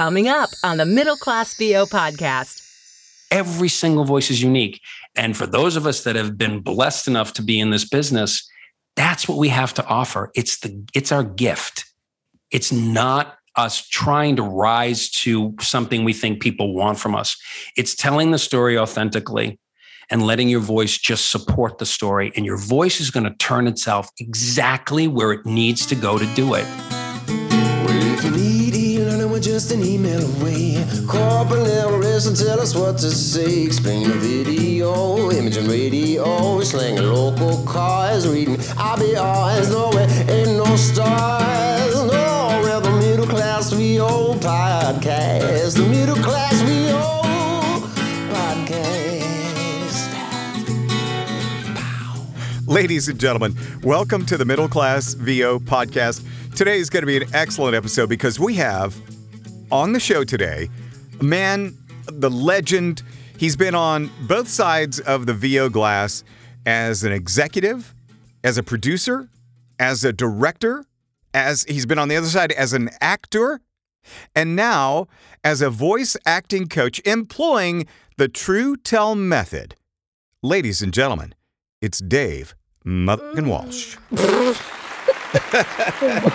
Coming up on the Middle Class VO podcast. Every single voice is unique. And for those of us that have been blessed enough to be in this business, that's what we have to offer. It's the it's our gift. It's not us trying to rise to something we think people want from us. It's telling the story authentically and letting your voice just support the story. And your voice is going to turn itself exactly where it needs to go to do it. Just an email away. Corporate level, listen, tell us what to say. Explain the video, image and radio. Slinging local cars, reading IVRs. No way, ain't no stars. No, the middle class VO podcast. The middle class VO podcast. Ladies and gentlemen, welcome to the Middle Class VO podcast. Today is going to be an excellent episode because we have on the show today a man, the legend. He's been on both sides of the VO glass as an executive, as a producer, as a director, as he's been on the other side as an actor, and now as a voice acting coach employing the True Tell method. Ladies and gentlemen, it's Dave Motherfucking Walsh.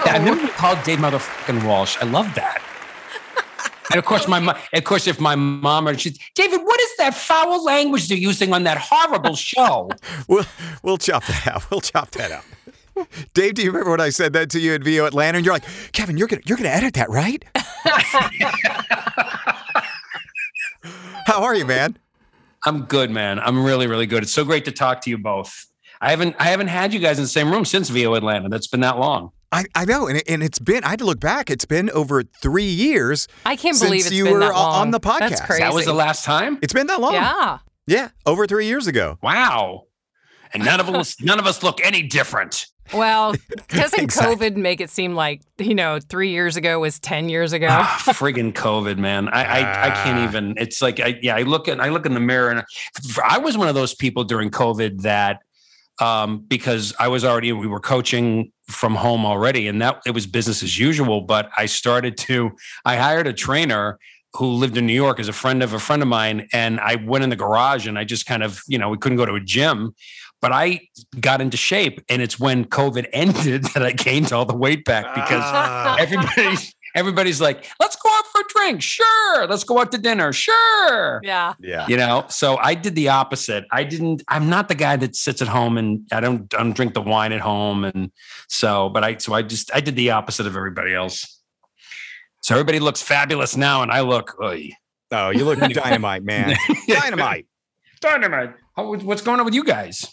I never called Dave motherfucking Walsh. I love that. And of course, my mo- of course, if my mom or she's David, what is that foul language they're using on that horrible show? We'll, we'll chop that out. We'll chop that out. Dave, do you remember when I said that to you at VO Atlanta? And you're like, Kevin, you're gonna you're gonna edit that, right? How are you, man? I'm good, man. I'm really, really good. It's so great to talk to you both. I haven't I haven't had you guys in the same room since VO Atlanta. That's been that long. I, I know, and, it, and it's been. I had to look back. It's been over three years. I can't since believe it's you been were that long. on the podcast. That's crazy. That was the last time. It's been that long. Yeah. yeah, over three years ago. Wow. And none of us none of us look any different. Well, doesn't Exactly. COVID make it seem like, you know, three years ago was 10 years ago? Ah, friggin' COVID, man. I, I I can't Ah. even. It's like I yeah. I look at I look in the mirror and I was one of those people during COVID that um because I was already we were coaching from home already and that it was business as usual. But I started to I hired a trainer who lived in New York as a friend of a friend of mine, and I went in the garage and I just kind of you know we couldn't go to a gym. But I got into shape, and it's when COVID ended that I gained all the weight back because Ah. Everybody's everybody's like, let's go out for a drink. Sure. Let's go out to dinner. Sure. yeah. yeah. You know, so I did the opposite. I didn't, I'm not the guy that sits at home and I don't, I don't drink the wine at home. And so, but I, so I just, I did the opposite of everybody else. So everybody looks fabulous now. And I look, oy. Oh, you look dynamite, man. Dynamite. Dynamite. How, what's going on with you guys?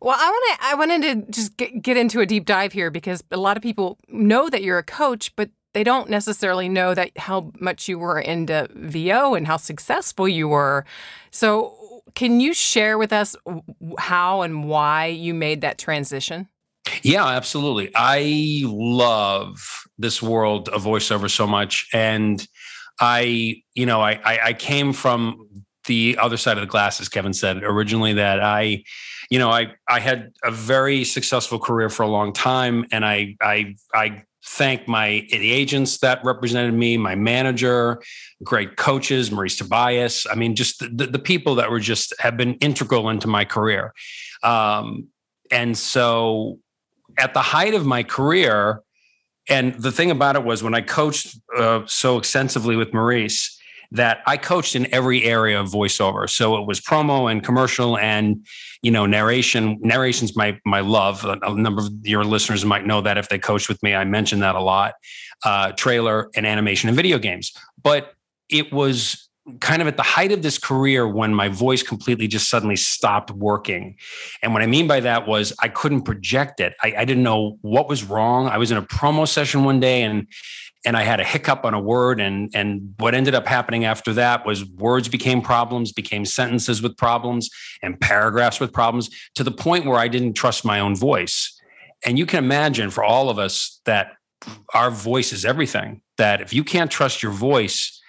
Well, I want to. I wanted to just get, get into a deep dive here because a lot of people know that you're a coach, but they don't necessarily know that how much you were into VO and how successful you were. So, can you share with us how and why you made that transition? Yeah, absolutely. I love this world of voiceover so much. And I, you know, I, I, I came from the other side of the glass, as Kevin said originally, that I, you know, I, I had a very successful career for a long time. And I, I, I thank my the agents that represented me, my manager, great coaches, Maurice Tobias. I mean, just the, the people that were just have been integral into my career. Um, and so at the height of my career, and the thing about it was when I coached uh, so extensively with Maurice, that I coached in every area of voiceover. So it was promo and commercial and you know narration. Narration's my my love. A, number of your listeners might know that if they coached with me, I mentioned that a lot. Uh, trailer and animation and video games, but it was kind of at the height of this career when my voice completely just suddenly stopped working. And what I mean by that was I couldn't project it. I, I didn't know what was wrong. I was in a promo session one day and and I had a hiccup on a word. And and what ended up happening after that was words became problems, became sentences with problems, and paragraphs with problems to the point where I didn't trust my own voice. And you can imagine for all of us that our voice is everything. That if you can't trust your voice,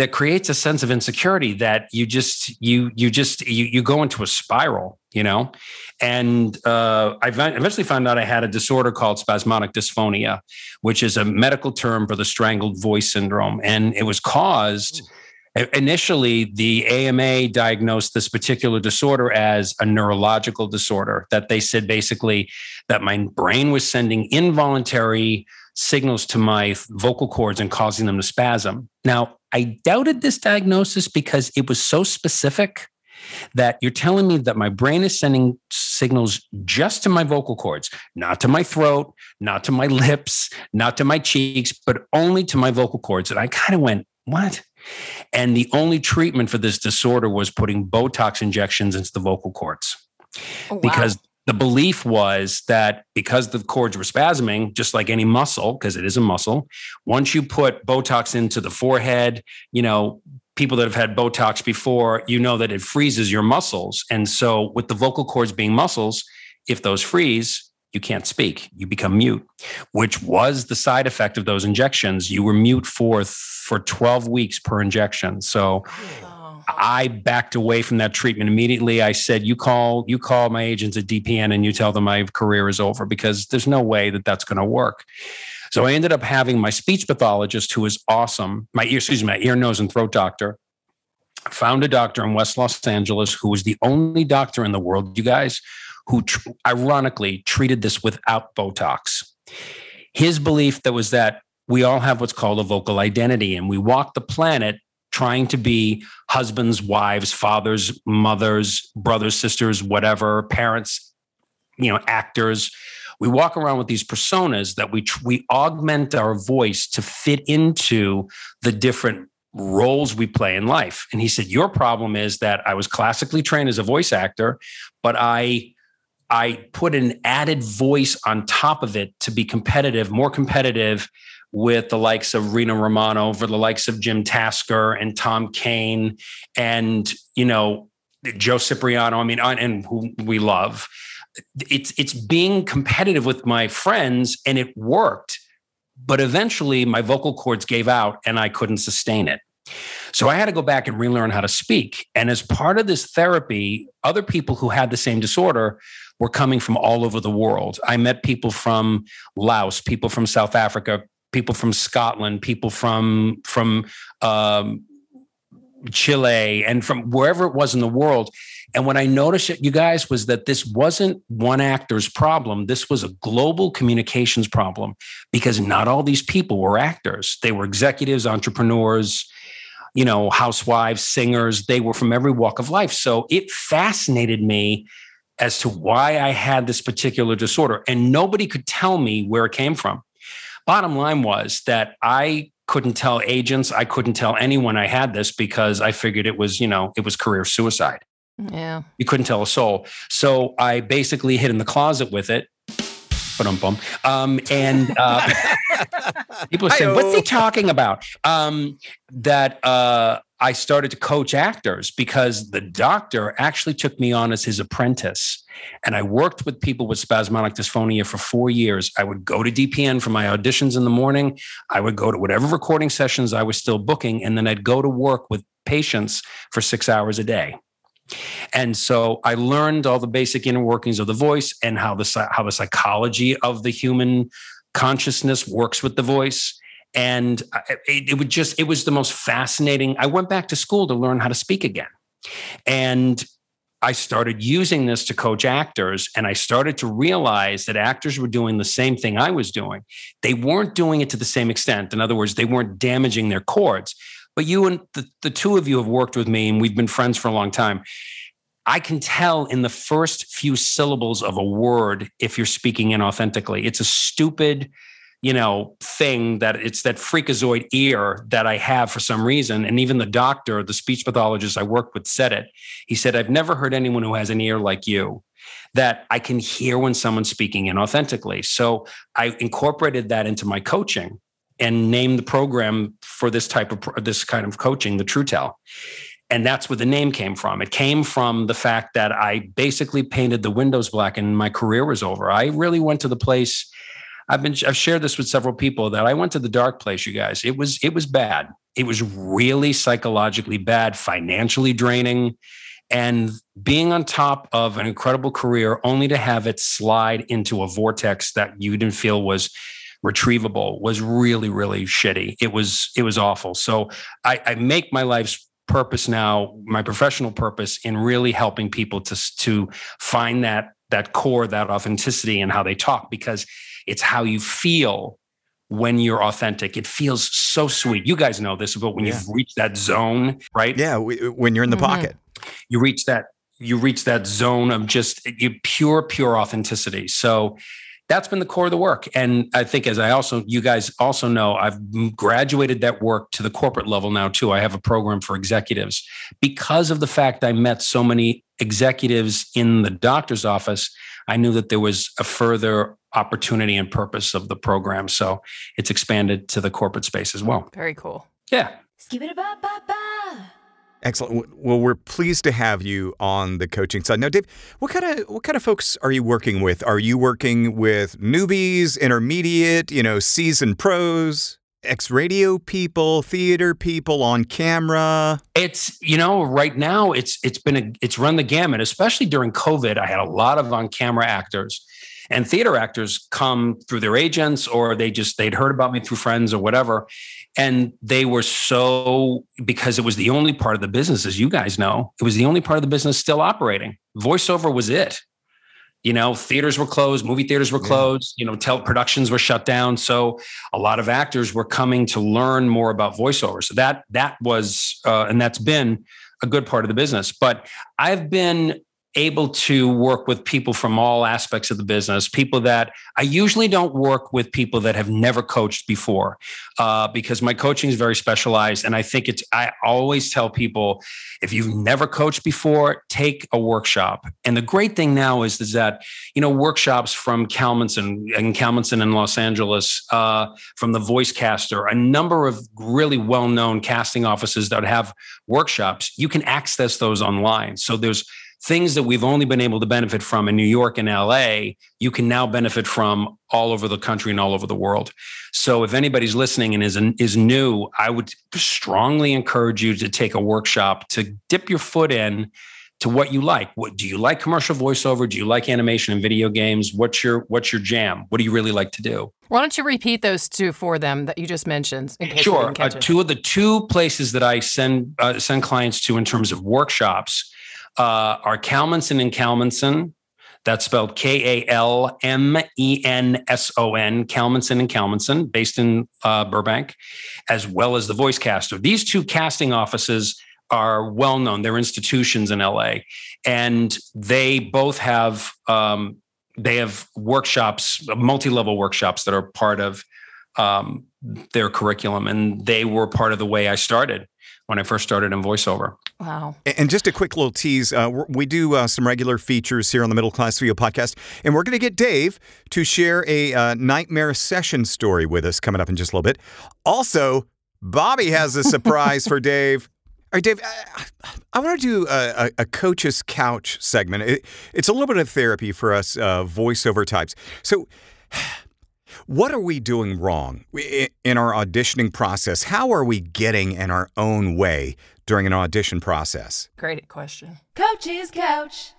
that creates a sense of insecurity that you just you you just you you go into a spiral you know and uh, i eventually found out i had a disorder called spasmodic dysphonia which is a medical term for the strangled voice syndrome and it was caused initially the ama diagnosed this particular disorder as a neurological disorder that they said basically that my brain was sending involuntary signals to my vocal cords and causing them to spasm. Now, I doubted this diagnosis because it was so specific that you're telling me that my brain is sending signals just to my vocal cords, not to my throat, not to my lips, not to my cheeks, but only to my vocal cords. And I kind of went, what? And the only treatment for this disorder was putting Botox injections into the vocal cords. Oh, wow. Because the belief was that because the cords were spasming, just like any muscle, because it is a muscle, once you put Botox into the forehead, you know, people that have had Botox before, you know that it freezes your muscles. And so, with the vocal cords being muscles, if those freeze, you can't speak. You become mute, which was the side effect of those injections. You were mute for for 12 weeks per injection. So, I backed away from that treatment immediately. I said, "You call, you call my agents at DPN, and you tell them my career is over because there's no way that that's going to work." So I ended up having my speech pathologist, who was awesome, my ear, excuse me, my ear, nose, and throat doctor. Found a doctor in West Los Angeles who was the only doctor in the world, you guys, who tr- ironically treated this without Botox. His belief that was that we all have what's called a vocal identity, and we walk the planet trying to be husbands, wives, fathers, mothers, brothers, sisters, whatever, parents, you know, actors. We walk around with these personas that we we augment our voice to fit into the different roles we play in life. And he said, "Your problem is that I was classically trained as a voice actor, but I I put an added voice on top of it to be competitive, more competitive with the likes of Rino Romano, for the likes of Jim Tasker and Tom Kane, and you know Joe Cipriano. I mean, and who we love. It's it's being competitive with my friends, and it worked. But eventually, my vocal cords gave out, and I couldn't sustain it. So I had to go back and relearn how to speak. And as part of this therapy, other people who had the same disorder were coming from all over the world. I met people from Laos, people from South Africa, people from Scotland, people from from um, Chile, and from wherever it was in the world. And what I noticed, you guys, was that this wasn't one actor's problem. This was a global communications problem because not all these people were actors. They were executives, entrepreneurs, you know, housewives, singers. They were from every walk of life. So it fascinated me as to why I had this particular disorder. And nobody could tell me where it came from. Bottom line was that I couldn't tell agents, I couldn't tell anyone I had this because I figured it was, you know, it was career suicide. Yeah. You couldn't tell a soul. So I basically hid in the closet with it. Um, and uh, people are saying, "What's he talking about?" Um, that uh, I started to coach actors because the doctor actually took me on as his apprentice. And I worked with people with spasmodic dysphonia for four years. I would go to DPN for my auditions in the morning. I would go to whatever recording sessions I was still booking. And then I'd go to work with patients for six hours a day. And so I learned all the basic inner workings of the voice and how the, how the psychology of the human consciousness works with the voice and it, it would just it was the most fascinating i went back to school to learn how to speak again and I started using this to coach actors, and I started to realize that actors were doing the same thing I was doing. They weren't doing it to the same extent. In other words, they weren't damaging their cords. But you and the, the two of you have worked with me, and we've been friends for a long time. I can tell in the first few syllables of a word if you're speaking inauthentically. It's a stupid, you know, thing that it's that freakazoid ear that I have for some reason. And even the doctor, the speech pathologist I worked with said it. He said, I've never heard anyone who has an ear like you that I can hear when someone's speaking inauthentically. So I incorporated that into my coaching and named the program for this type of this kind of coaching, the TrueTell. And that's where the name came from. It came from the fact that I basically painted the windows black and my career was over. I really went to the place I've been I've shared this with several people that I went to the dark place, you guys. It was it was bad. It was really psychologically bad, financially draining, and being on top of an incredible career only to have it slide into a vortex that you didn't feel was retrievable was really really shitty it was it was awful so i, I make my life's purpose now my professional purpose in really helping people to to find that that core that authenticity and how they talk because it's how you feel when you're authentic. It feels so sweet. You guys know this but when Yeah. you've reached that zone right? Yeah, w- when you're in the Mhm. pocket. you reach that you reach that zone of just you pure pure authenticity. So that's been the core of the work. And i think as i also you guys also know i've graduated that work to the corporate level now too. I have a program for executives. Because of the fact i met so many executives in the doctor's office i knew that there was a further opportunity and purpose of the program so it's expanded to the corporate space as well Very cool. yeah Excellent. Well, we're pleased to have you on the coaching side. Now, Dave, what kind of what kind of folks are you working with? Are you working with newbies, intermediate, you know, seasoned pros, ex-radio people, theater people on camera? It's you know right now it's it's been a it's run the gamut, especially during COVID. I had a lot of on camera actors and theater actors come through their agents or they just they'd heard about me through friends or whatever, and they were so because it was the only part of the business, as you guys know, it was the only part of the business still operating. Voiceover was it. You know, theaters were closed, movie theaters were Yeah. closed, you know, tel- productions were shut down. So a lot of actors were coming to learn more about voiceover. So that that was uh, and that's been a good part of the business. But I've been able to work with people from all aspects of the business. People that I usually don't work with people that have never coached before, uh, because my coaching is very specialized. And I think it's I always tell people if you've never coached before, take a workshop. And the great thing now is is that you know workshops from Kalmenson and Kalmenson in Los Angeles, uh, from the Voice Caster, a number of really well-known casting offices that have workshops. You can access those online. So there's things that we've only been able to benefit from in New York and LA. You can now benefit from all over the country and all over the world. So if anybody's listening and is is new, I would strongly encourage you to take a workshop to dip your foot in to what you like. What do you like commercial voiceover? Do you like animation and video games? What's your what's your jam? What do you really like to do? Why don't you repeat those two for them that you just mentioned? In case Sure. Uh, two of the two places that I send uh, send clients to in terms of workshops uh, are Kalmenson and Kalmenson. That's spelled K A L M E N S O N, Kalmenson and Kalmenson, based in uh, Burbank, as well as the Voice Caster. These two casting offices are well known. They're institutions in LA, and they both have um, they have workshops, multi level workshops that are part of um, their curriculum, and they were part of the way I started when I first started in voiceover. Wow. And just a quick little tease uh, we're- do uh, some regular features here on the Middle Class VO Podcast, and we're going to get Dave to share a uh, nightmare session story with us coming up in just a little bit. Also, Bobby has a surprise for Dave. All right, Dave, I, I want to do a, a, a coach's couch segment. It, it's a little bit of therapy for us uh, voiceover types. So, what are we doing wrong in our auditioning process? How are we getting in our own way during an audition process? Great question. Coach's couch.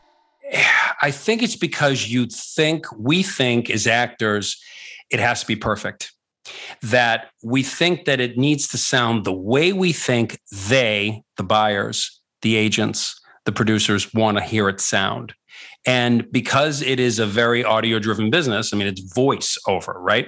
I think it's because you think, we think as actors, it has to be perfect. That we think that it needs to sound the way we think they, the buyers, the agents, the producers want to hear it sound. And because it is a very audio driven business, I mean, it's voice over, right?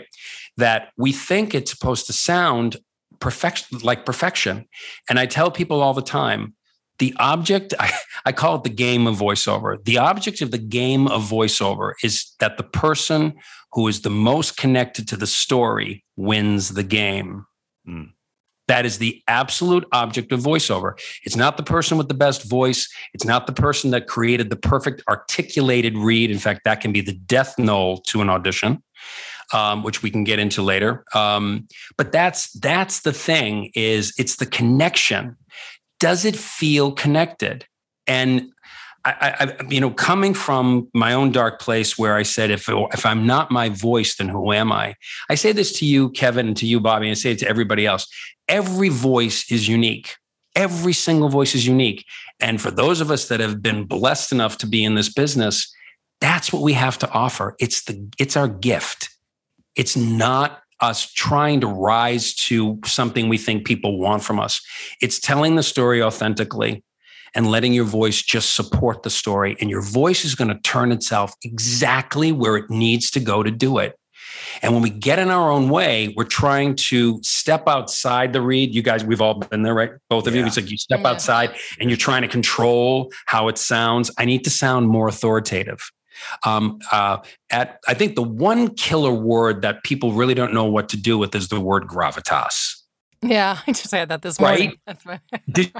That we think it's supposed to sound perfection, like perfection. And I tell people all the time, the object, I, I call it the game of voiceover. The object of the game of voiceover is that the person who is the most connected to the story wins the game. Mm. That is the absolute object of voiceover. It's not the person with the best voice. It's not the person that created the perfect articulated read. In fact, that can be the death knell to an audition, um, which we can get into later. Um, but that's that's the thing is it's the connection. Does it feel connected? And I, I, you know, coming from my own dark place where I said, if if I'm not my voice, then who am I? I say this to you, Kevin, and to you, Bobby, and I say it to everybody else. Every voice is unique. Every single voice is unique. And for those of us that have been blessed enough to be in this business, that's what we have to offer. It's the it's our gift. It's not us trying to rise to something we think people want from us. It's telling the story authentically and letting your voice just support the story. And your voice is going to turn itself exactly where it needs to go to do it. And when we get in our own way, we're trying to step outside the read. You guys, we've all been there, right? Both of you. It's like you step Yeah. outside and you're trying to control how it sounds. I need to sound more authoritative. Um, uh, at I think the one killer word that people really don't know what to do with is the word gravitas. Yeah, I just had that this morning. Right. Did,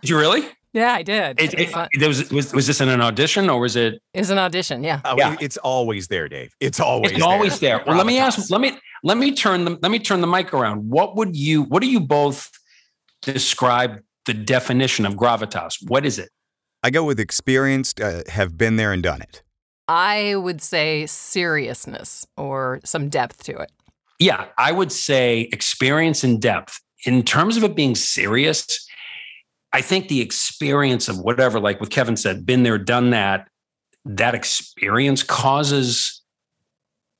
did you really? Yeah, I did. It, It, it, was, uh, was, was was this in an audition or was it? it was an audition. Yeah. Oh, Yeah. It's always there, Dave. It's always It's always there. Well, let me ask. Let me let me turn the let me turn the mic around. What would you? What do you both describe the definition of gravitas? What is it? I go with experienced, uh, have been there and done it. I would say seriousness or some depth to it. Yeah, I would say experience and depth. In terms of it being serious, I think the experience of whatever, like what Kevin said, been there, done that, that experience causes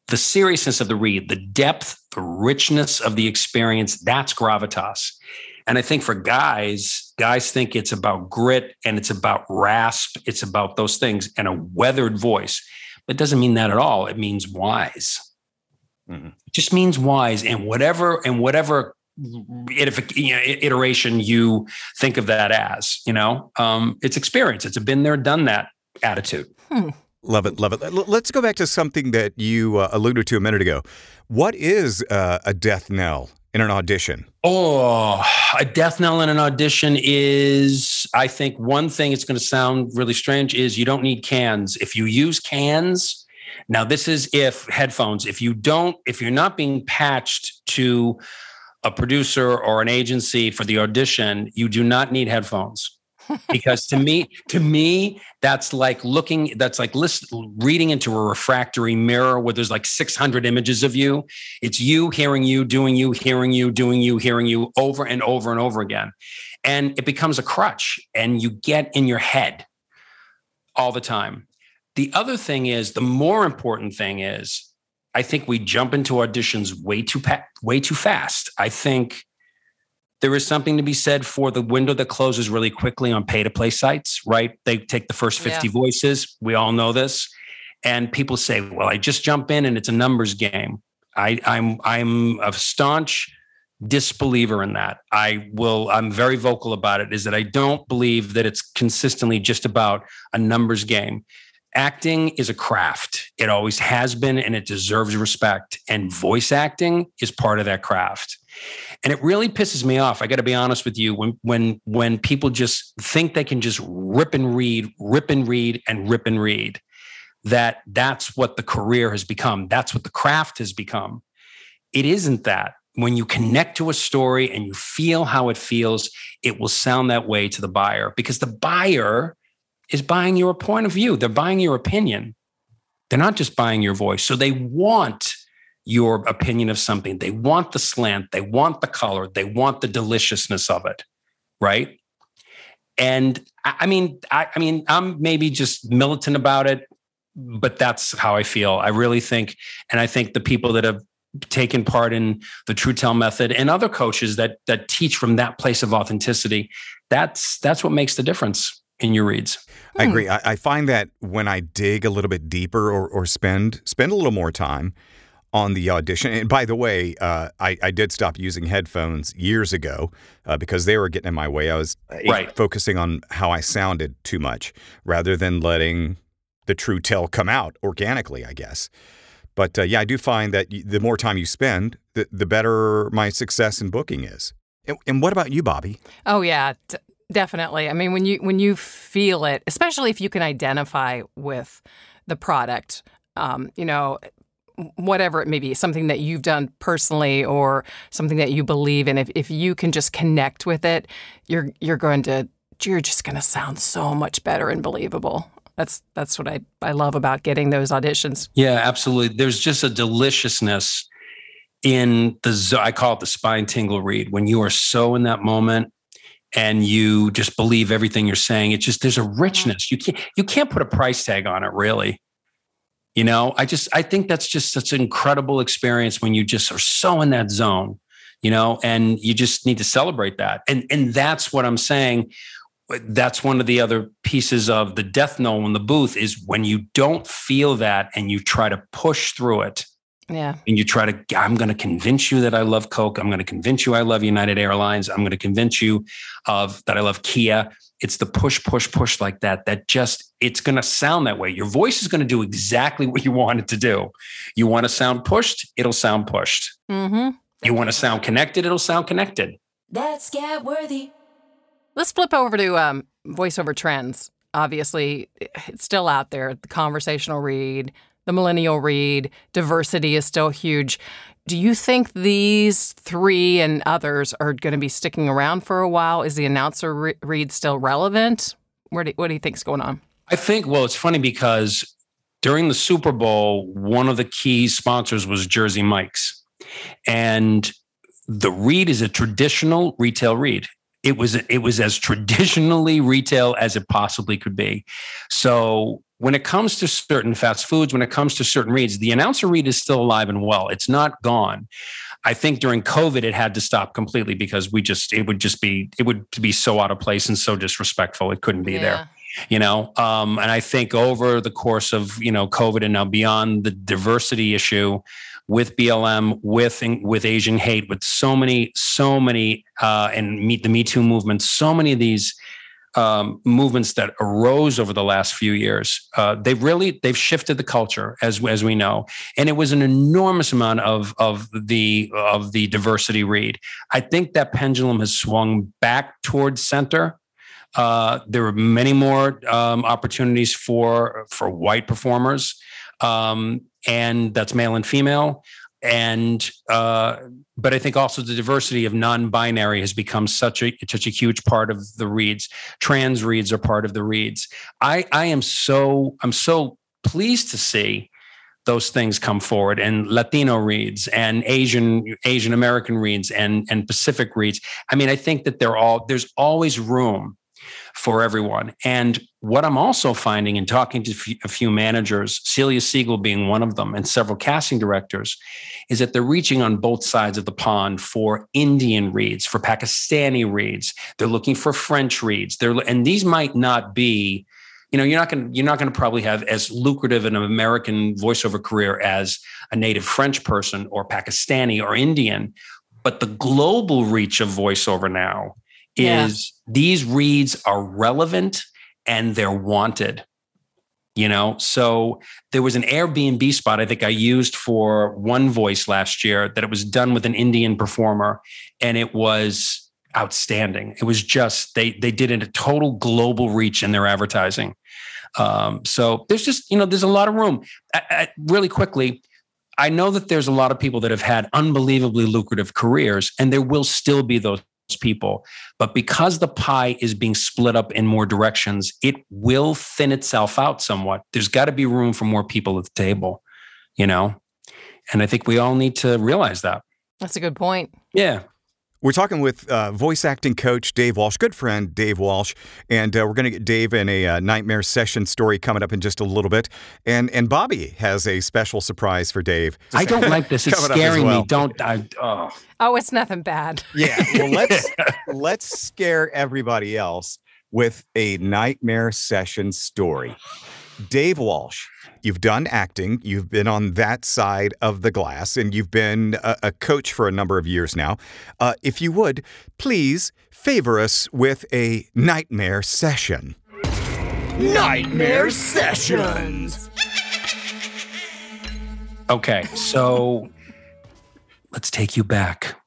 the seriousness of the read, the depth, the richness of the experience. That's gravitas. And I think for guys, guys think it's about grit and it's about rasp, it's about those things and a weathered voice. But it doesn't mean that at all. It means wise. Mhm. It just means wise and whatever and whatever you know, iteration you think of that as, you know, um, it's experience. It's a been there, done that attitude. Love it, love it. L- Let's go back to something that you uh, alluded to a minute ago. What is uh, a death knell in an audition? Oh, a death knell in an audition is, I think, one thing it's going to sound really strange is you don't need cans. If you use cans, now this is if headphones, if you don't, if you're not being patched to a producer or an agency for the audition, you do not need headphones. because to me, to me, that's like looking, that's like list, reading into a refractory mirror where there's like 600 images of you. It's you hearing you, doing you, hearing you, doing you, hearing you over and over and over again. And it becomes a crutch and you get in your head all the time. The other thing is, the more important thing is, I think we jump into auditions way too pa- way too fast. I think there is something to be said for the window that closes really quickly on pay to play sites, right? They take the first 50 Yeah. voices. We all know this. And people say, well, I just jump in and it's a numbers game. I, I'm I'm a staunch disbeliever in that. I will, I'm very vocal about it, is that I don't believe that it's consistently just about a numbers game. Acting is a craft. It always has been and it deserves respect. And voice acting is part of that craft. And it really pisses me off. I got to be honest with you when when when people just think they can just rip and read, rip and read and rip and read. That that's what the career has become. That's what the craft has become. It isn't that. When you connect to a story and you feel how it feels, it will sound that way to the buyer because the buyer is buying your point of view. They're buying your opinion. They're not just buying your voice. So they want your opinion of something. They want the slant, they want the color, they want the deliciousness of it, right? And I, mean, I, I mean, I'm maybe just militant about it, but that's how I feel. I really think, and I think the people that have taken part in the True Tell method and other coaches that that teach from that place of authenticity, that's that's what makes the difference in your reads. I agree. I, I find that when I dig a little bit deeper or, or spend spend a little more time on the audition. And by the way, uh, I, I did stop using headphones years ago uh, because they were getting in my way. I was uh, Right. focusing on how I sounded too much rather than letting the true tell come out organically, I guess. But uh, yeah, I do find that the more time you spend, the, the better my success in booking is. And, and what about you, Bobby? Oh yeah, d- definitely. I mean, when you when you feel it, especially if you can identify with the product, um, you know, whatever it may be, something that you've done personally or something that you believe in. If if you can just connect with it, you're you're going to you're just going to sound so much better and believable. That's that's what I, I love about getting those auditions. Yeah, absolutely. There's just a deliciousness in the I call it the spine tingle read when you are so in that moment and you just believe everything you're saying. It's just there's a richness. You can't you can't put a price tag on it, really. You know, I just I think that's just such an incredible experience when you just are so in that zone, you know, and you just need to celebrate that. And and that's what I'm saying. That's one of the other pieces of the death knell in the booth is when you don't feel that and you try to push through it Yeah. and you try to i'm going to convince you that i love coke i'm going to convince you i love united airlines i'm going to convince you of that i love kia it's the push push push like that that just it's going to sound that way your voice is going to do exactly what you want it to do you want to sound pushed it'll sound pushed Mm-hmm. you want to sound connected it'll sound connected That's get Worthy. Let's flip over to um, voiceover trends. Obviously, it's still out there. The conversational read, the millennial read, diversity is still huge. Do you think these three and others are going to be sticking around for a while? Is the announcer re- read still relevant? Where do, what do you think's going on? i think well it's funny because during the super bowl one of the key sponsors was jersey mike's and the read is a traditional retail read it was it was as traditionally retail as it possibly could be so when it comes to certain fast foods when it comes to certain reads the announcer read is still alive and well. It's not gone. I think during covid it had to stop completely because we just it would just be it would be so out of place and so disrespectful. It couldn't be there you know? Um, and i think over the course of you know covid and now beyond the diversity issue with blm with with asian hate with so many so many uh, and meet the me too movement so many of these um, movements that arose over the last few years uh, they've really they've shifted the culture as as we know. And it was an enormous amount of of the of the diversity read. I think that pendulum has swung back towards center. Uh, there were many more um, opportunities for for white performers, um, and that's male and female. And uh, but I think also the diversity of non-binary has become such a such a huge part of the reads. Trans reads are part of the reads. I I am so I'm so pleased to see those things come forward and Latino reads and Asian Asian American reads and and Pacific reads. I mean, I think that they're all there's always room for everyone. And what I'm also finding in talking to a few managers, Celia Siegel being one of them, and several casting directors, is that they're reaching on both sides of the pond for Indian reads, for Pakistani reads. They're looking for French reads. They're and these might not be, you know, you're not going you're not going to probably have as lucrative an American voiceover career as a native French person or Pakistani or Indian, but the global reach of voiceover now Yeah. is these reads are relevant and they're wanted you know? So there was an airbnb spot i think i used for one voice last year that it was done with an indian performer and it was outstanding. It was just they they did a total global reach in their advertising. Um, so there's just you know there's a lot of room. I, I, really quickly i know that there's a lot of people that have had unbelievably lucrative careers and there will still be those people. But because the pie is being split up in more directions, it will thin itself out somewhat. There's got to be room for more people at the table, you know? And I think we all need to realize that. That's a good point. Yeah. We're talking with uh, voice acting coach Dave Walsh, good friend Dave Walsh, and uh, we're going to get Dave in a uh, nightmare session story coming up in just a little bit. And and Bobby has a special surprise for Dave. I don't like this. It's Coming up as scaring well. me. Don't I oh. Oh, it's nothing bad. Yeah, well let's let's scare everybody else with a nightmare session story. Dave Walsh, you've done acting, you've been on that side of the glass, and you've been a, a coach for a number of years now. Uh, if you would, please favor us with a nightmare session. Nightmare Sessions. Okay. So let's take you back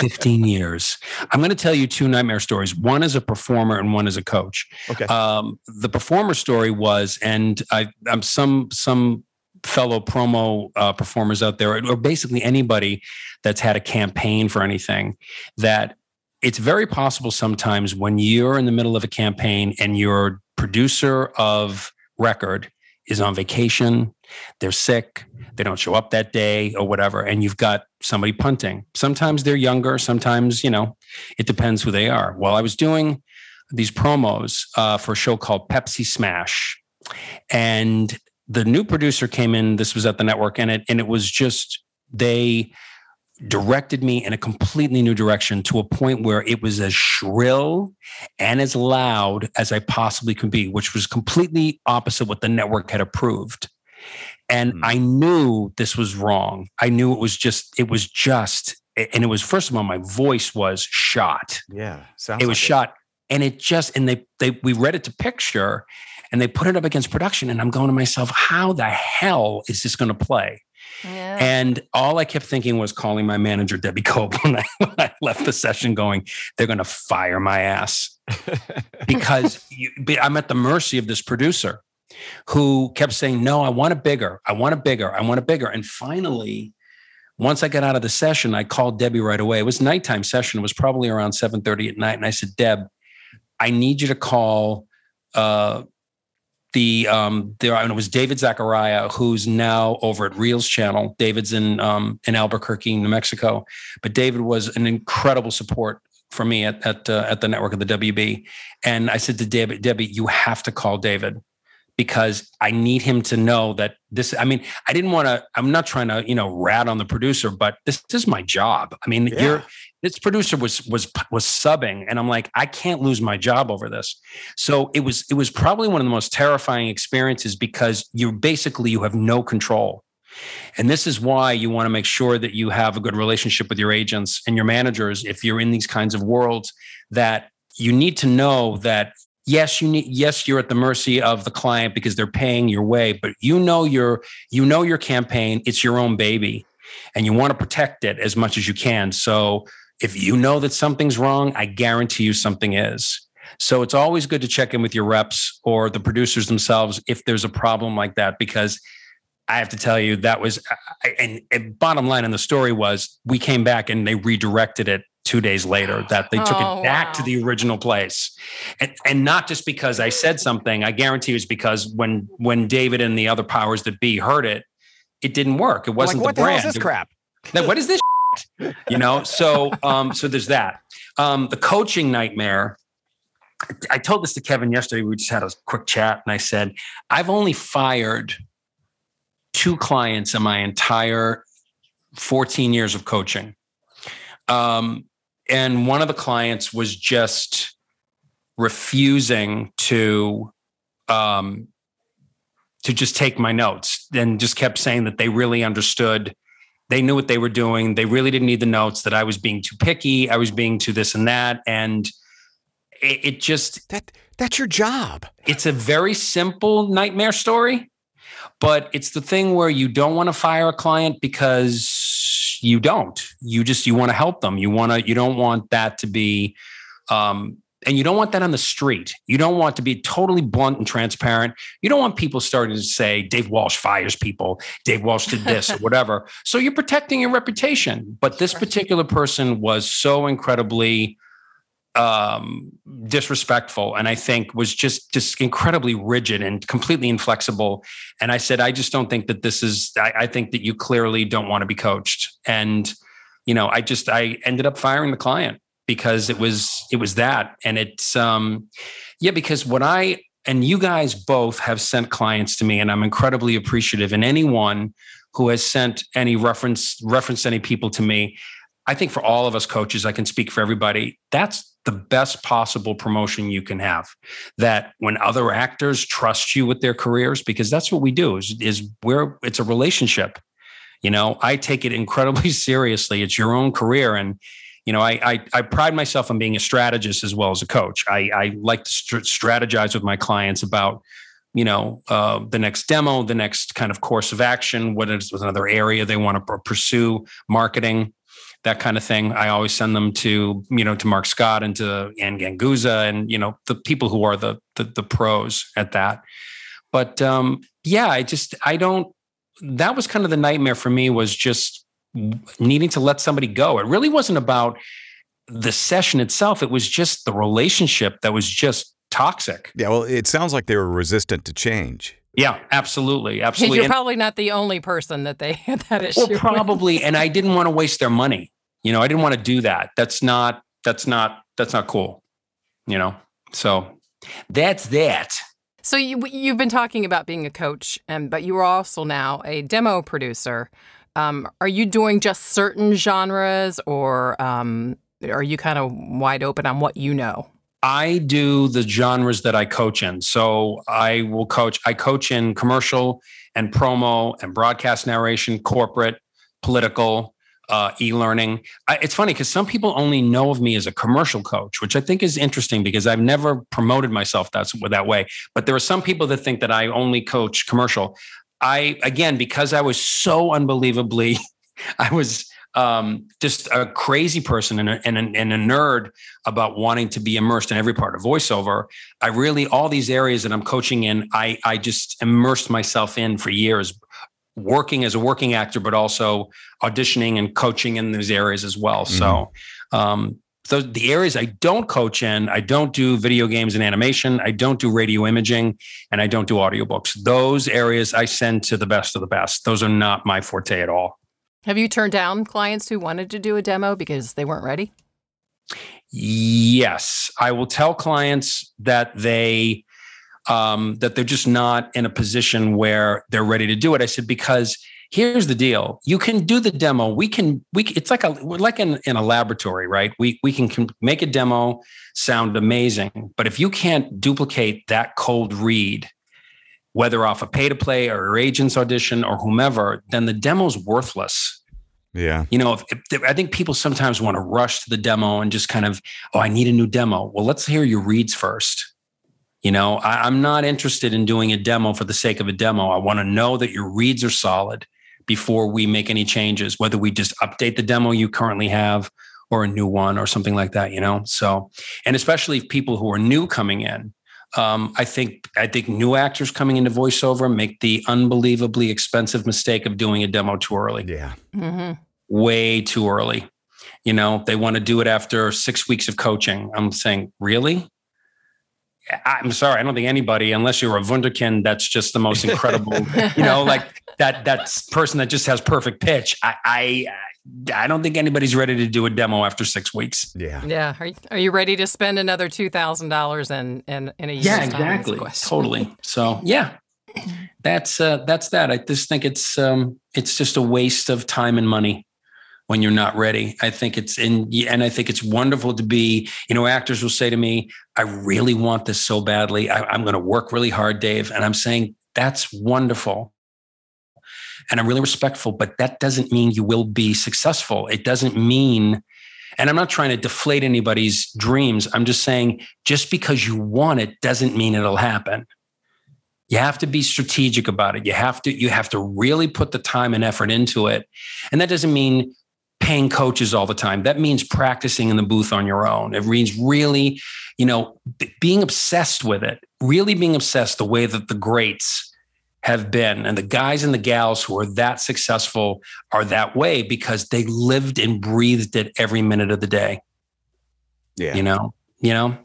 15 years. I'm going to tell you two nightmare stories. One as a performer and one as a coach. Okay. Um, the performer story was, and I, I'm some some fellow promo uh, performers out there, or basically anybody that's had a campaign for anything, that it's very possible sometimes when you're in the middle of a campaign and your producer of record is on vacation, they're sick, they don't show up that day or whatever, and you've got somebody punting. Sometimes they're younger, sometimes, you know, it depends who they are. Well, I was doing these promos uh, for a show called Pepsi Smash, and the new producer came in. This was at the network, and it and it was just they directed me in a completely new direction to a point where it was as shrill and as loud as I possibly could be, which was completely opposite what the network had approved. And mm. I knew this was wrong. I knew it was just, it was just, and it was first of all, my voice was shot. Yeah. it was like shot. It. And it just, and they, they, we read it to picture and they put it up against production. And I'm going to myself, how the hell is this going to play? Yeah. And all I kept thinking was calling my manager, Debbie Cope, when I, when I left the session, going, they're going to fire my ass because you, I'm at the mercy of this producer who kept saying, No, I want it bigger. I want it bigger. I want it bigger. And finally, once I got out of the session, I called Debbie right away. It was nighttime session. It was probably around 7:30 at night. And I said, Deb, I need you to call uh, the um there and it was David Zachariah who's now over at Reelz channel. David's in um in Albuquerque, New Mexico, but David was an incredible support for me at at uh, at the network of the WB. And I said to David, Debbie, you have to call David because I need him to know that this. I mean, I didn't want to. I'm not trying to, you know, rat on the producer, but this, this is my job. I mean, yeah. you're this producer was was was subbing and i'm like i can't lose my job over this. So it was it was probably one of the most terrifying experiences because you basically you have no control. And this is why you want to make sure that you have a good relationship with your agents and your managers if you're in these kinds of worlds that you need to know that yes you need yes you're at the mercy of the client because they're paying your way but you know your you know your campaign it's your own baby and you want to protect it as much as you can. So if you know that something's wrong, I guarantee you something is. So it's always good to check in with your reps or the producers themselves if there's a problem like that, because I have to tell you that was, and, and bottom line in the story was we came back and they redirected it two days later that they took oh, it back wow. to the original place and, and not just because i said something i guarantee it was because when when david and the other powers that be heard it it didn't work it wasn't like, the brand What is this crap now, what is this you know so um so there's that. Um the coaching nightmare i told this to kevin yesterday we just had a quick chat and i said i've only fired two clients in my entire 14 years of coaching. Um and one of the clients was just refusing to um to just take my notes and just kept saying that they really understood they knew what they were doing. They really didn't need the notes that I was being too picky. I was being too this and that. And it, it just that that's your job. It's a very simple nightmare story, but it's the thing where you don't want to fire a client because you don't. You just you want to help them. You want to you don't want that to be um, and you don't want that on the street. You don't want to be totally blunt and transparent. You don't want people starting to say Dave Walsh fires people, Dave Walsh did this or whatever. So you're protecting your reputation. But this particular person was so incredibly um disrespectful and i think was just just incredibly rigid and completely inflexible and i said i just don't think that this is I, I think that you clearly don't want to be coached and you know i just i ended up firing the client because it was it was that. And it's um yeah because what i and you guys both have sent clients to me and i'm incredibly appreciative. And anyone who has sent any reference reference any people to me i think for all of us coaches i can speak for everybody that's the best possible promotion you can have. That when other actors trust you with their careers because that's what we do is, is where it's a relationship. You know i take it incredibly seriously. It's your own career. And you know, I, I, I pride myself on being a strategist as well as a coach. I, I like to st- strategize with my clients about, you know, uh, the next demo, the next kind of course of action, what is another area they want to pursue, marketing, that kind of thing. I always send them to, you know, to Marc Scott and to Anne Ganguzza and, you know, the people who are the, the, the pros at that. But um, yeah, I just, I don't, that was kind of the nightmare for me was just needing to let somebody go. It really wasn't about the session itself, it was just the relationship that was just toxic. Yeah, well, it sounds like they were resistant to change. Yeah, absolutely, absolutely. You're And- probably not the only person that they had that issue. well, with. probably, and I didn't want to waste their money. You know, I didn't want to do that. That's not. That's not. That's not cool. You know. So that's that. So you you've been talking about being a coach, and but you are also now a demo producer. Um, are you doing just certain genres, or um, are you kind of wide open on what you know? I do the genres that I coach in. So I will coach, I coach in commercial and promo and broadcast narration, corporate, political, uh, e learning. It's funny because some people only know of me as a commercial coach, which I think is interesting because I've never promoted myself that's, that way. But there are some people that think that I only coach commercial. I, again, because I was so unbelievably, I was um, just a crazy person and a, and, a, and a nerd about wanting to be immersed in every part of voiceover. I really all these areas that I'm coaching in, I I just immersed myself in for years, working as a working actor, but also auditioning and coaching in those areas as well. So um so the areas I don't coach in, I don't do video games and animation, I don't do radio imaging, and I don't do audiobooks. Those areas I send to the best of the best. Those are not my forte at all. Have you turned down clients who wanted to do a demo because they weren't ready? Yes, I will tell clients that they um, that they're just not in a position where they're ready to do it. I said because here's the deal: you can do the demo. We can we it's like a we're like in, in a laboratory, right? We we can make a demo sound amazing, but if you can't duplicate that cold read, whether off a pay to play or your agent's audition or whomever, then the demo's worthless Yeah. you know, if, if, I think people sometimes want to rush to the demo and just kind of, oh, I need a new demo. Well, let's hear your reads first. You know, I, I'm not interested in doing a demo for the sake of a demo. I want to know that your reads are solid before we make any changes, whether we just update the demo you currently have or a new one or something like that, you know? So, and especially if people who are new coming in. Um, I think I think new actors coming into voiceover make the unbelievably expensive mistake of doing a demo too early Yeah. hmm way too early. You know, they want to do it after six weeks of coaching. I'm saying, really? I'm sorry. I don't think anybody, unless you're a wunderkind, that's just the most incredible. you know, like that that person that just has perfect pitch. I, I I don't think anybody's ready to do a demo after six weeks. Yeah. Yeah. Are you, are you ready to spend another two thousand dollars in in in a year? Yeah, time? That's the exactly. Totally. So yeah, that's uh, that's that. I just think it's um, it's just a waste of time and money when you're not ready. I think it's in, and I think it's wonderful to be. You know, actors will say to me, "I really want this so badly. I, I'm going to work really hard, Dave." And I'm saying that's wonderful. And I'm really respectful, but that doesn't mean you will be successful. It doesn't mean, and I'm not trying to deflate anybody's dreams. I'm just saying, just because you want it doesn't mean it'll happen. You have to be strategic about it. You have to, you have to really put the time and effort into it. And that doesn't mean paying coaches all the time. That means practicing in the booth on your own. It means really, you know, b- being obsessed with it, really being obsessed the way that the greats have been. And the guys and the gals who are that successful are that way because they lived and breathed it every minute of the day, Yeah. you know, you know?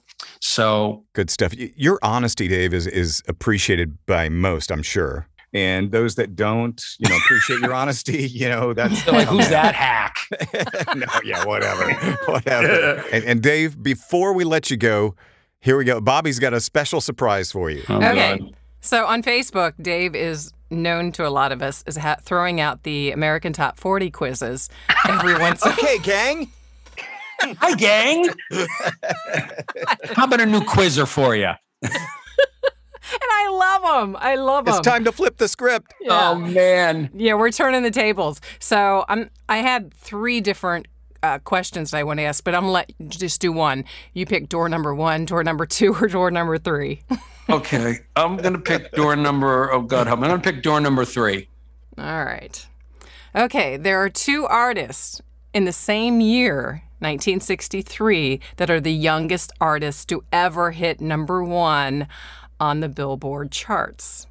So Good stuff. Your honesty, Dave, is is appreciated by most, I'm sure. And those that don't, you know, appreciate your honesty, you know, that's they're like, who's that hack? no, yeah, whatever. Whatever. And, and Dave, before we let you go, here we go. Bobby's got a special surprise for you. Oh, Okay. God. So on Facebook, Dave is known to a lot of us as ha- throwing out the American Top 40 quizzes every once in a Okay, gang. Hi, gang. How about a new quizzer for you? And I love them. I love them. It's time to flip the script. Yeah. Oh man. Yeah, we're turning the tables. So I'm. I had three different uh, questions that I want to ask, but I'm gonna let you just do one. You pick door number one, door number two, or door number three. Okay, I'm gonna pick door number. Oh God, help me! I'm gonna pick door number three. All right. Okay, there are two artists in the same year, 1963, that are the youngest artists to ever hit number one on the Billboard charts.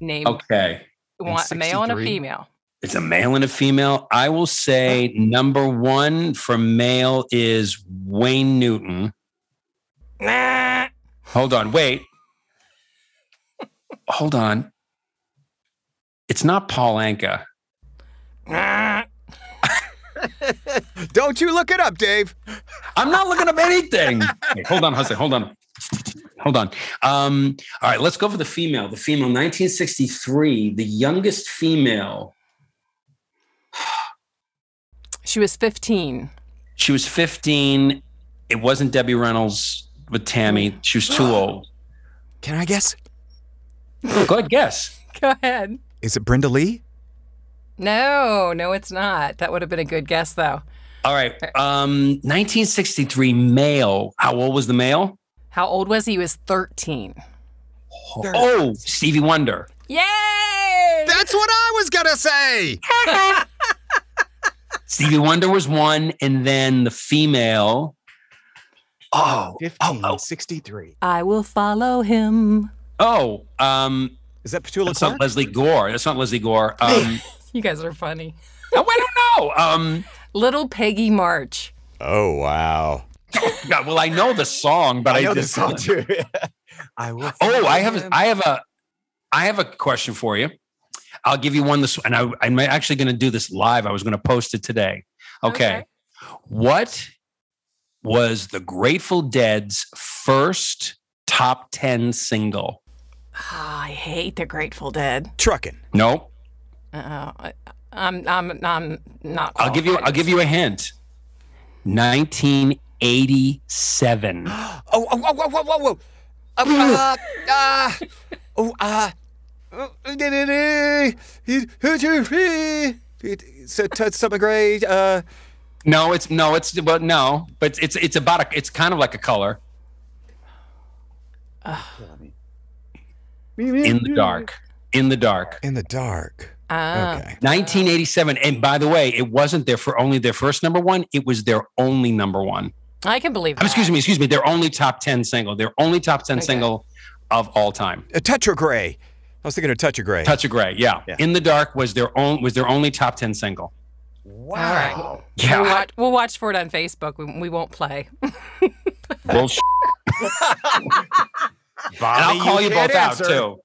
Name Okay. one, a male and a female. It's a male and a female. I will say number one for male is Wayne Newton. Hold on, wait. Hold on. It's not Paul Anka. Don't you look it up, Dave. I'm not looking up anything. Wait, hold on, Jose. Hold on. Hold on. Um, all right, let's go for the female. The female, 1963, the youngest female. She was 15. She was 15. It wasn't Debbie Reynolds with Tammy. She was too old. Can I guess? Go ahead, guess. Go ahead. Is it Brenda Lee? No, no, it's not. That would have been a good guess, though. All right. Um, 1963 male. How old was the male? How old was he? He was 13. Oh, Stevie Wonder. Yay! That's what I was gonna say. Stevie Wonder was one, and then the female. Oh, oh, 1563. I will follow him. oh, um, Is that Petula that's Clark? not Lesley Gore. That's not Lesley Gore. Um, You guys are funny. oh, I don't know. Um, Little Peggy March. Oh wow. God, well, I know the song, but I, I know just, this song too. I will. Oh, I have follow a, I have a I have a question for you. I'll give you one this and I, I'm actually going to do this live. I was going to post it today. Okay. Okay. What was the Grateful Dead's first top 10 single? Ah, I hate the Grateful Dead. Truckin'. No. Uh, I- I'm, I'm, I'm not. I'll give you I'll give you a hint. 1987. Oh, oh, oh, whoa, whoa, whoa, whoa. Uh, uh, uh, oh, uh, uh, so touch something great. Uh, No, it's no, it's but no, but it's it's about a it's kind of like a color in the dark. In the dark. in the dark. Ah, Okay. 1987. And by the way, it wasn't their for only their first number one. It was their only number one. I can believe that. excuse me, excuse me. Their only top 10 single. Their only top 10 Okay. single of all time. A touch of gray. I was thinking of touch of gray. Touch of Grey. Yeah. Yeah. In the Dark was their own was their only top 10 single. All right. We'll Yeah. watch, we'll watch for it on Facebook. We, we won't play. Bullshit. And I'll call you, both out too.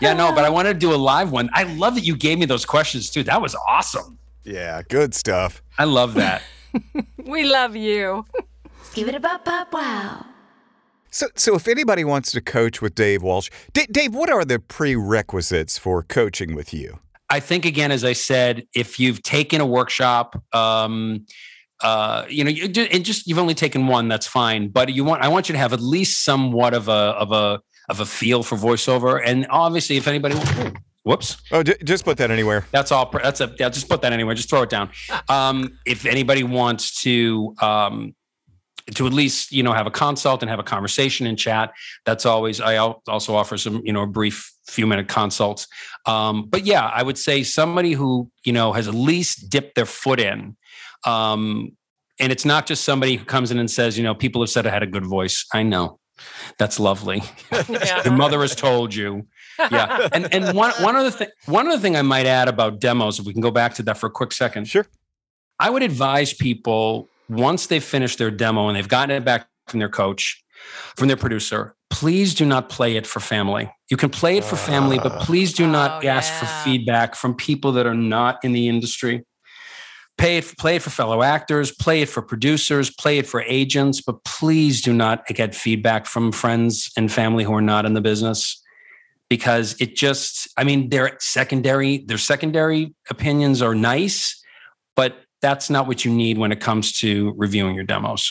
yeah, no, but I wanted to do a live one. I love that you gave me those questions too. That was awesome. Yeah, good stuff. I love that. We love you. Give it a bop bop wow. So, so if anybody wants to coach with Dave Walsh, D- Dave, what are the prerequisites for coaching with you? I think again, as I said, if you've taken a workshop, um, uh, you know, you and just you've only taken one, that's fine. But you want, I want you to have at least somewhat of a of a of a feel for voiceover. And obviously, if anybody, whoops, Oh, j- just put that anywhere. that's all. That's a yeah. Just put that anywhere. Just throw it down. Um, if anybody wants to. Um, to at least you know have a consult and have a conversation and chat that's always i also offer some you know a brief few minute consults um, but yeah i would say somebody who you know has at least dipped their foot in um, and it's not just somebody who comes in and says you know people have said i had a good voice i know that's lovely your mother has told you yeah and and one one other thing one other thing i might add about demos if we can go back to that for a quick second Sure. I would advise people once they've finished their demo and they've gotten it back from their coach, from their producer, please do not play it for family. You can play it for family, but ah. please do not Oh, ask for feedback from people that are not in the industry. Pay it, play it for fellow actors, play it for producers, play it for agents, but please do not get feedback from friends and family who are not in the business because it just, I mean, their secondary, their secondary opinions are nice, but that's not what you need when it comes to reviewing your demos.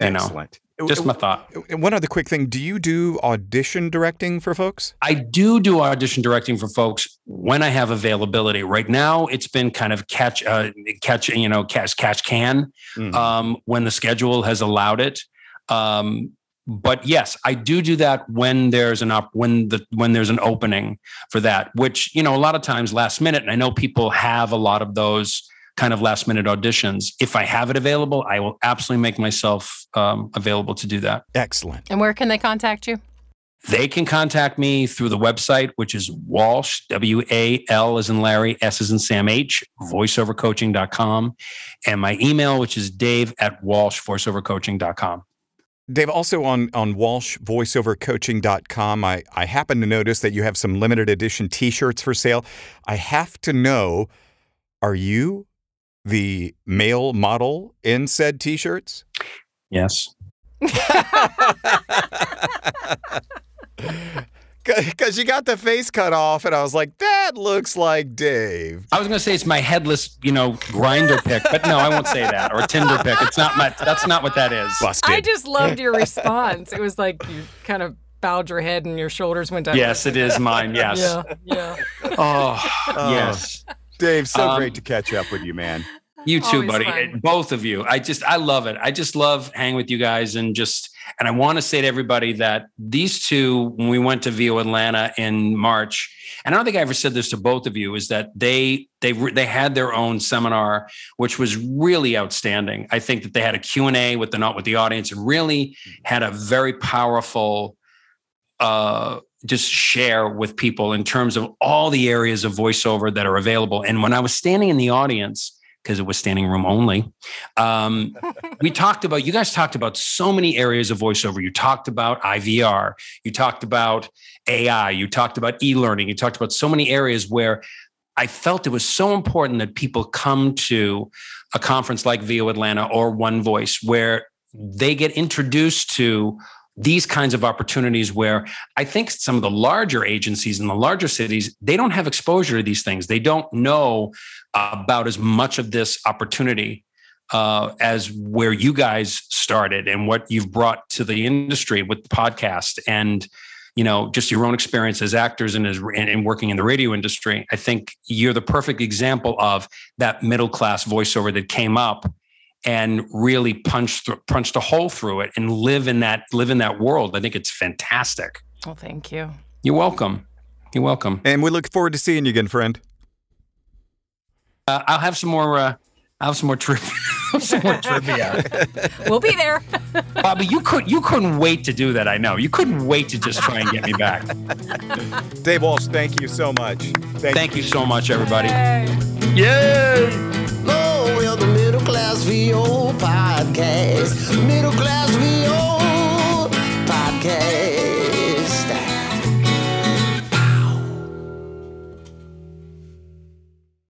You know, just my thought. One other quick thing: Do you do audition directing for folks? I do do audition directing for folks when I have availability. Right now, it's been kind of catch, uh, catch, you know, catch, catch can Mhm. um, when the schedule has allowed it. Um, but yes, I do do that when there's an op- when the when there's an opening for that, which you know a lot of times last minute, and I know people have a lot of those kind of last minute auditions. If I have it available, I will absolutely make myself um, available to do that. Excellent. And where can they contact you? they can contact me through the website, which is Walsh, W A L is in Larry, S is in Sam H, voiceovercoaching.com. And my email, which is dave at walsh, voiceovercoaching.com. Dave, also on, on walshvoiceovercoaching.com, I, I happen to notice that you have some limited edition t shirts for sale. I have to know are you the male model in said t shirts? Yes. Because you got the face cut off, and I was like, that looks like Dave. I was going to say it's my headless, you know, Grindr pick, but no, I won't say that or Tinder pick. It's not my. That's not what that is. Busted. I just loved your response. It was like you kind of bowed your head and your shoulders went down. Yes, it is mine. Yes. Yeah, yeah. Oh, Oh. yes. Dave, so Um, great to catch up with you, man. You too, Always buddy. fun. Both of you. I just, I love it. I just love hanging with you guys and just, and I want to say to everybody that these two, when we went to VO Atlanta in March, and I don't think I ever said this to both of you, is that they, they, they had their own seminar, which was really outstanding. I think that they had a Q and A with the, not with the audience and really had a very powerful, uh, just share with people in terms of all the areas of voiceover that are available. And when I was standing in the audience, because it was standing room only, um, we talked about, you guys talked about so many areas of voiceover. You talked about IVR, you talked about AI, you talked about e learning, you talked about so many areas where I felt it was so important that people come to a conference like VO Atlanta or One Voice where they get introduced to these kinds of opportunities where I think some of the larger agencies in the larger cities, they don't have exposure to these things. They don't know about as much of this opportunity uh, as where you guys started and what you've brought to the industry with the podcast and you know just your own experience as actors and as and, and working in the radio industry i think you're the perfect example of that middle class voiceover that came up and really punch thr- punched a hole through it and live in that live in that world i think it's fantastic Well, thank you. you're welcome you're welcome And we look forward to seeing you again, friend. uh, i'll have some more uh, i'll have some more trivia some more trivia We'll be there. bobby you could you couldn't wait to do that i know you couldn't wait to just try and get me back Dave Walsh, thank you so much. Thank, thank you so much everybody Yay. yay Class VO podcast. Middle Class VO podcast.